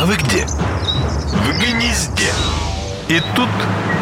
А вы где? В гнезде. И тут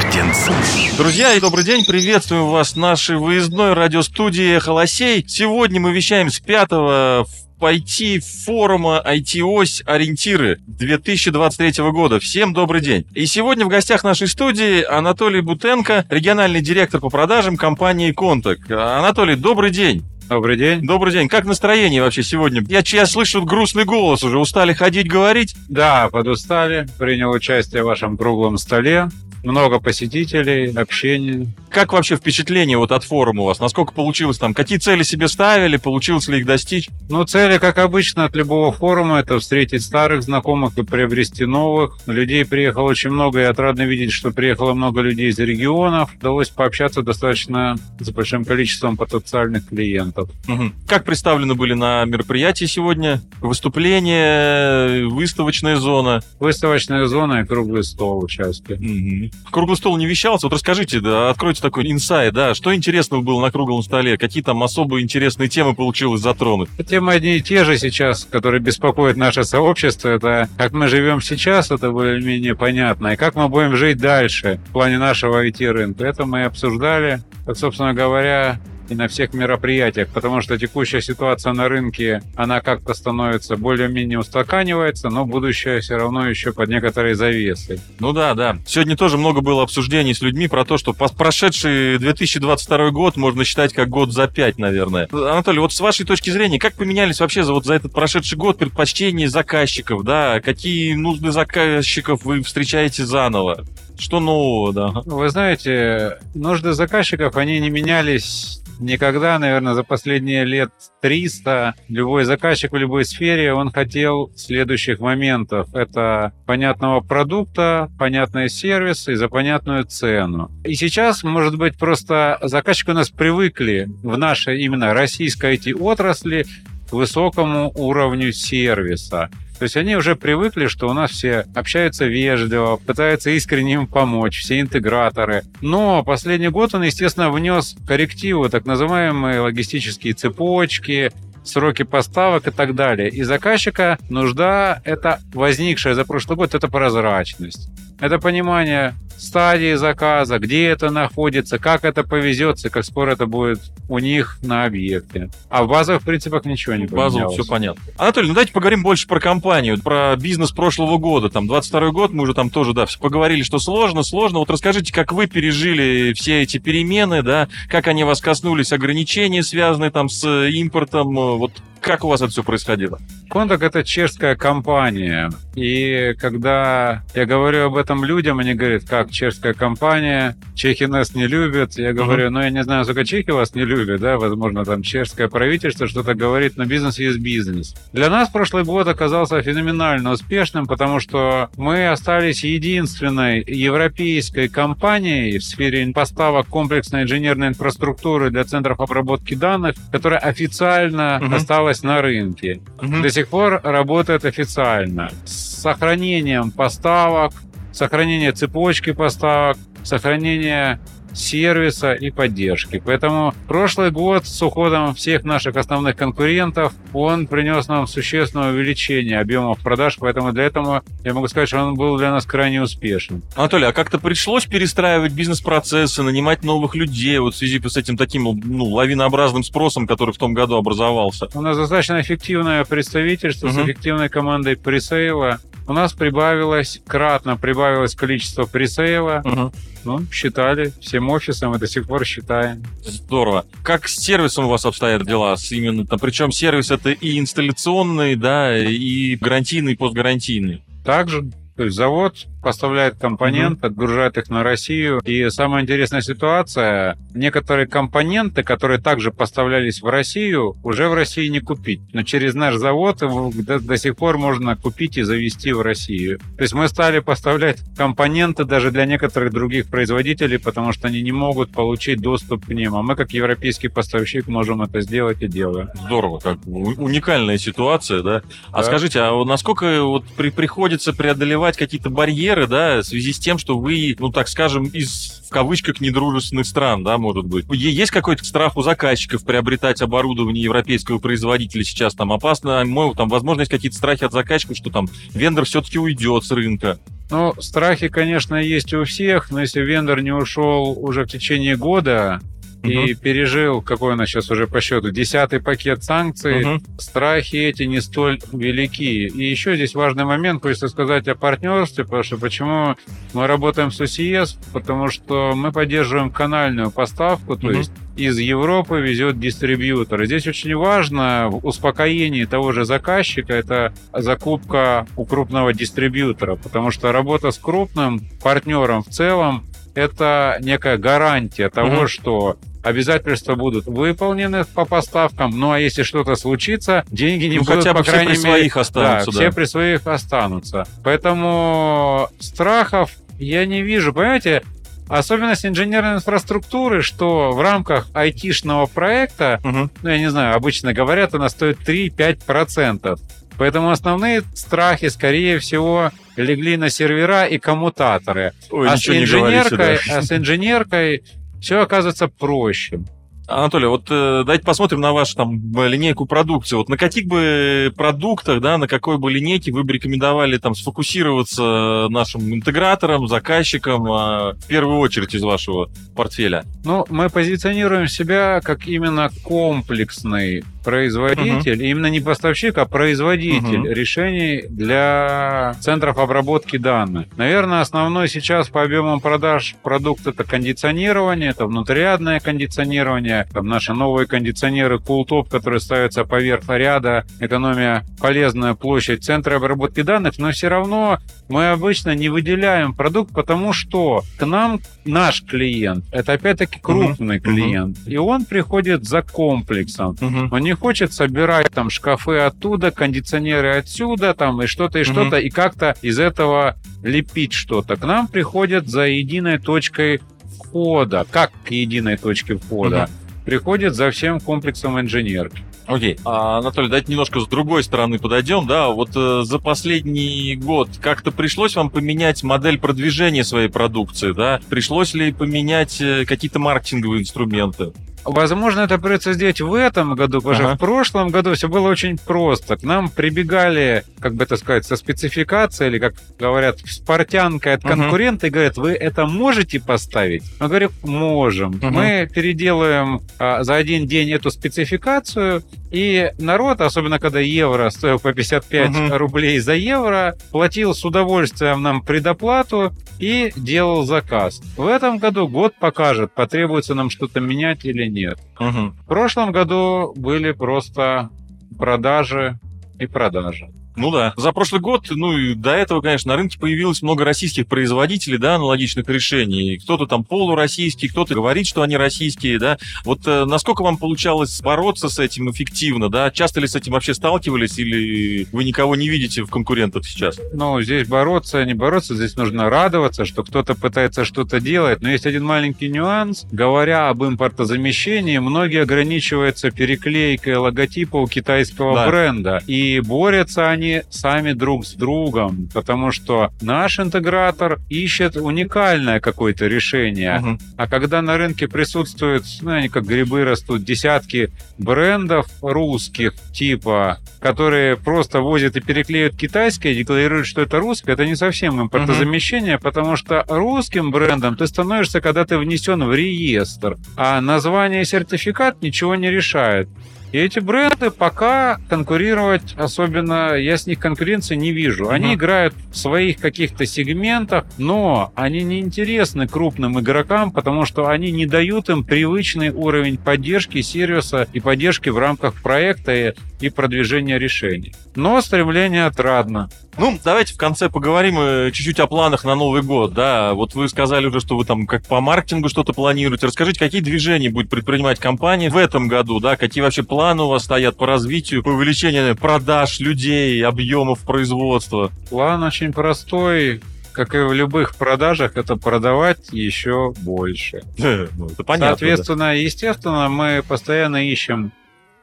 птенцы. Друзья, добрый день, приветствуем вас в нашей выездной радиостудии «Холосей». Сегодня мы вещаем с пятого пойти форума IT-ось «Ориентиры» 2023 года. Всем добрый день. И сегодня в гостях нашей студии Анатолий Бутенко, региональный директор по продажам компании «Контак». Анатолий, добрый день. Добрый день. Добрый день. Как настроение вообще сегодня? Я, я слышу грустный голос уже. Устали ходить, говорить? Да, подустали. Принял участие в вашем круглом столе много посетителей, общения. Как вообще впечатление вот от форума у вас? Насколько получилось там? Какие цели себе ставили? Получилось ли их достичь? Ну, цели, как обычно, от любого форума, это встретить старых знакомых и приобрести новых. Людей приехало очень много, и отрадно видеть, что приехало много людей из регионов. Удалось пообщаться достаточно с большим количеством потенциальных клиентов. Угу. Как представлены были на мероприятии сегодня? Выступления, выставочная зона? Выставочная зона и круглый стол участки. Угу. Круглый стол не вещался. Вот расскажите, да, откройте такой инсайт, да, что интересного было на круглом столе? Какие там особо интересные темы получилось затронуть? Темы одни и те же сейчас, которые беспокоят наше сообщество. Это как мы живем сейчас, это более-менее понятно, и как мы будем жить дальше в плане нашего IT-рынка. Это мы обсуждали. Так, собственно говоря, и на всех мероприятиях, потому что текущая ситуация на рынке, она как-то становится более-менее устаканивается, но будущее все равно еще под некоторой завесой. Ну да, да. Сегодня тоже много было обсуждений с людьми про то, что прошедший 2022 год можно считать как год за пять, наверное. Анатолий, вот с вашей точки зрения, как поменялись вообще за, вот за этот прошедший год предпочтения заказчиков, да? Какие нужды заказчиков вы встречаете заново? Что нового, да? Вы знаете, нужды заказчиков, они не менялись никогда, наверное, за последние лет 300 любой заказчик в любой сфере, он хотел следующих моментов. Это понятного продукта, понятный сервис и за понятную цену. И сейчас, может быть, просто заказчики у нас привыкли в нашей именно российской IT-отрасли к высокому уровню сервиса. То есть они уже привыкли, что у нас все общаются вежливо, пытаются искренне им помочь, все интеграторы. Но последний год он, естественно, внес коррективы, так называемые логистические цепочки, сроки поставок и так далее. И заказчика нужда, это возникшая за прошлый год, это прозрачность. Это понимание стадии заказа, где это находится, как это повезется, как скоро это будет у них на объекте. А в базовых принципах ничего не поменялось. Базово все понятно. Анатолий, ну давайте поговорим больше про компанию, про бизнес прошлого года. Там 22 год, мы уже там тоже, да, поговорили, что сложно, сложно. Вот расскажите, как вы пережили все эти перемены, да, как они вас коснулись, ограничения, связанные там с импортом, вот как у вас это все происходило? Контак — это чешская компания. И когда я говорю об этом людям, они говорят, как чешская компания, чехи нас не любят. Я говорю, ну я не знаю, сколько чехи вас не любят, да, возможно, там чешское правительство что-то говорит, но бизнес есть бизнес. Для нас прошлый год оказался феноменально успешным, потому что мы остались единственной европейской компанией в сфере поставок комплексной инженерной инфраструктуры для центров обработки данных, которая официально угу. осталась на рынке. Угу. До сих пор работает официально. С сохранением поставок, сохранение цепочки поставок, сохранение сервиса и поддержки. Поэтому прошлый год с уходом всех наших основных конкурентов, он принес нам существенное увеличение объемов продаж, поэтому для этого я могу сказать, что он был для нас крайне успешным. Анатолий, а как-то пришлось перестраивать бизнес-процессы, нанимать новых людей вот в связи с этим таким ну, лавинообразным спросом, который в том году образовался? У нас достаточно эффективное представительство угу. с эффективной командой пресейла. У нас прибавилось, кратно прибавилось количество пресейла. Угу. Ну, считали всем офисом и до сих пор считаем. Здорово. Как с сервисом у вас обстоят дела? Именно там, причем сервис это и инсталляционный, да, и гарантийный, и постгарантийный. Также то есть завод поставляет компоненты, отгружает их на Россию. И самая интересная ситуация, некоторые компоненты, которые также поставлялись в Россию, уже в России не купить. Но через наш завод до, до сих пор можно купить и завести в Россию. То есть мы стали поставлять компоненты даже для некоторых других производителей, потому что они не могут получить доступ к ним. А мы, как европейский поставщик, можем это сделать и делаем. Здорово, как уникальная ситуация, да? А да. скажите, а насколько вот при, приходится преодолевать преодолевать какие-то барьеры, да, в связи с тем, что вы, ну, так скажем, из, в кавычках, недружественных стран, да, может быть. Есть какой-то страх у заказчиков приобретать оборудование европейского производителя сейчас? Там опасно, может, там, возможно, есть какие-то страхи от заказчиков, что там вендор все-таки уйдет с рынка. Ну, страхи, конечно, есть у всех, но если вендор не ушел уже в течение года, и пережил, какой у нас сейчас уже по счету, десятый пакет санкций, угу. страхи эти не столь велики. И еще здесь важный момент, хочется сказать о партнерстве, потому что почему мы работаем с ОСИЕС, потому что мы поддерживаем канальную поставку, то угу. есть из Европы везет дистрибьютор. И здесь очень важно в успокоении того же заказчика это закупка у крупного дистрибьютора, потому что работа с крупным партнером в целом это некая гарантия того, угу. что обязательства будут выполнены по поставкам, ну а если что-то случится, деньги не ну, будут, хотя бы по крайней все при мере, своих останутся. Да, да, все при своих останутся. Поэтому страхов я не вижу. Понимаете, Особенность инженерной инфраструктуры, что в рамках айтишного проекта, угу. ну, я не знаю, обычно говорят, она стоит 3-5%. Поэтому основные страхи, скорее всего, легли на сервера и коммутаторы. Ой, а, с инженеркой, говорите, да. а с инженеркой все оказывается проще. Анатолий, вот э, давайте посмотрим на вашу там линейку продукции. Вот на каких бы продуктах, да, на какой бы линейке вы бы рекомендовали там сфокусироваться нашим интеграторам, заказчикам, э, в первую очередь из вашего портфеля? Ну, мы позиционируем себя как именно комплексный производитель, uh-huh. именно не поставщик, а производитель uh-huh. решений для центров обработки данных. Наверное, основной сейчас по объемам продаж продукт это кондиционирование, это внутрирядное кондиционирование, там наши новые кондиционеры Cooltop, которые ставятся поверх ряда, экономия полезная площадь центра обработки данных, но все равно мы обычно не выделяем продукт, потому что к нам наш клиент, это опять-таки крупный uh-huh. клиент, uh-huh. и он приходит за комплексом. Uh-huh. Он не хочет собирать там шкафы оттуда, кондиционеры отсюда, там и что-то, и угу. что-то, и как-то из этого лепить что-то. К нам приходят за единой точкой входа. Как к единой точке входа? Угу. Приходят за всем комплексом инженерки. Окей. А, Анатолий, давайте немножко с другой стороны подойдем. Да, вот э, за последний год как-то пришлось вам поменять модель продвижения своей продукции, да? Пришлось ли поменять э, какие-то маркетинговые инструменты? Возможно, это придется сделать в этом году, потому ага. что в прошлом году все было очень просто. К нам прибегали, как бы это сказать, со спецификацией, или, как говорят, с портянкой от конкурента, ага. и говорят, вы это можете поставить? Мы говорим, можем. Ага. Мы переделаем а, за один день эту спецификацию, и народ, особенно когда евро стоил по 55 ага. рублей за евро, платил с удовольствием нам предоплату и делал заказ. В этом году год покажет, потребуется нам что-то менять или нет. Угу. В прошлом году были просто продажи и продажи. Ну да. За прошлый год, ну и до этого, конечно, на рынке появилось много российских производителей, да, аналогичных решений. Кто-то там полуроссийский, кто-то говорит, что они российские, да. Вот э, насколько вам получалось бороться с этим эффективно, да? Часто ли с этим вообще сталкивались или вы никого не видите в конкурентах сейчас? Ну, здесь бороться, не бороться, здесь нужно радоваться, что кто-то пытается что-то делать. Но есть один маленький нюанс. Говоря об импортозамещении, многие ограничиваются переклейкой логотипа у китайского да. бренда. И борются они они сами друг с другом, потому что наш интегратор ищет уникальное какое-то решение. Угу. А когда на рынке присутствуют, ну, они как грибы растут, десятки брендов русских типа, которые просто возят и переклеивают китайское и декларируют, что это русское, это не совсем импортозамещение, угу. потому что русским брендом ты становишься, когда ты внесен в реестр, а название и сертификат ничего не решает. И эти бренды пока конкурировать особенно, я с них конкуренции не вижу. Они угу. играют в своих каких-то сегментах, но они не интересны крупным игрокам, потому что они не дают им привычный уровень поддержки сервиса и поддержки в рамках проекта и продвижения решений. Но стремление отрадно. Ну, давайте в конце поговорим э, чуть-чуть о планах на Новый год, да. Вот вы сказали уже, что вы там как по маркетингу что-то планируете. Расскажите, какие движения будет предпринимать компания в этом году, да? Какие вообще планы у вас стоят по развитию, по увеличению продаж людей, объемов производства? План очень простой как и в любых продажах, это продавать еще больше. Ну, это понятно. Соответственно, да. естественно, мы постоянно ищем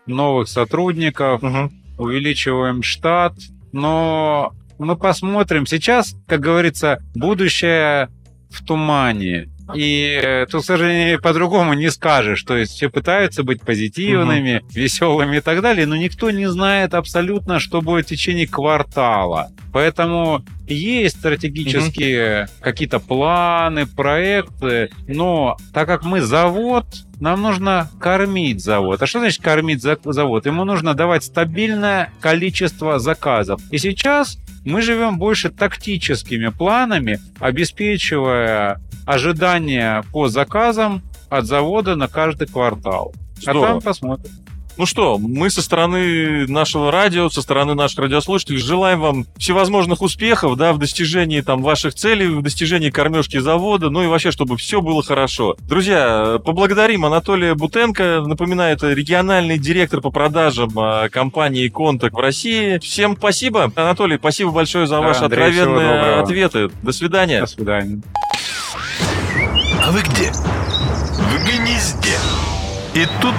новых сотрудников, угу. увеличиваем штат, но мы посмотрим. Сейчас, как говорится, будущее в тумане. И э, тут, к сожалению, по-другому не скажешь. То есть все пытаются быть позитивными, угу. веселыми и так далее, но никто не знает абсолютно, что будет в течение квартала. Поэтому есть стратегические угу. какие-то планы, проекты, но так как мы завод, нам нужно кормить завод. А что значит кормить завод? Ему нужно давать стабильное количество заказов. И сейчас мы живем больше тактическими планами, обеспечивая ожидания по заказам от завода на каждый квартал. Здорово. А там посмотрим. Ну что, мы со стороны нашего радио, со стороны наших радиослушателей желаем вам всевозможных успехов, да, в достижении там ваших целей, в достижении кормежки завода, ну и вообще, чтобы все было хорошо. Друзья, поблагодарим Анатолия Бутенко, напоминаю, это региональный директор по продажам а, компании Контакт в России. Всем спасибо. Анатолий, спасибо большое за да, ваши Андрей, откровенные ответы. До свидания. До свидания. А вы где? В гнезде. И тут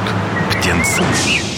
птенцы.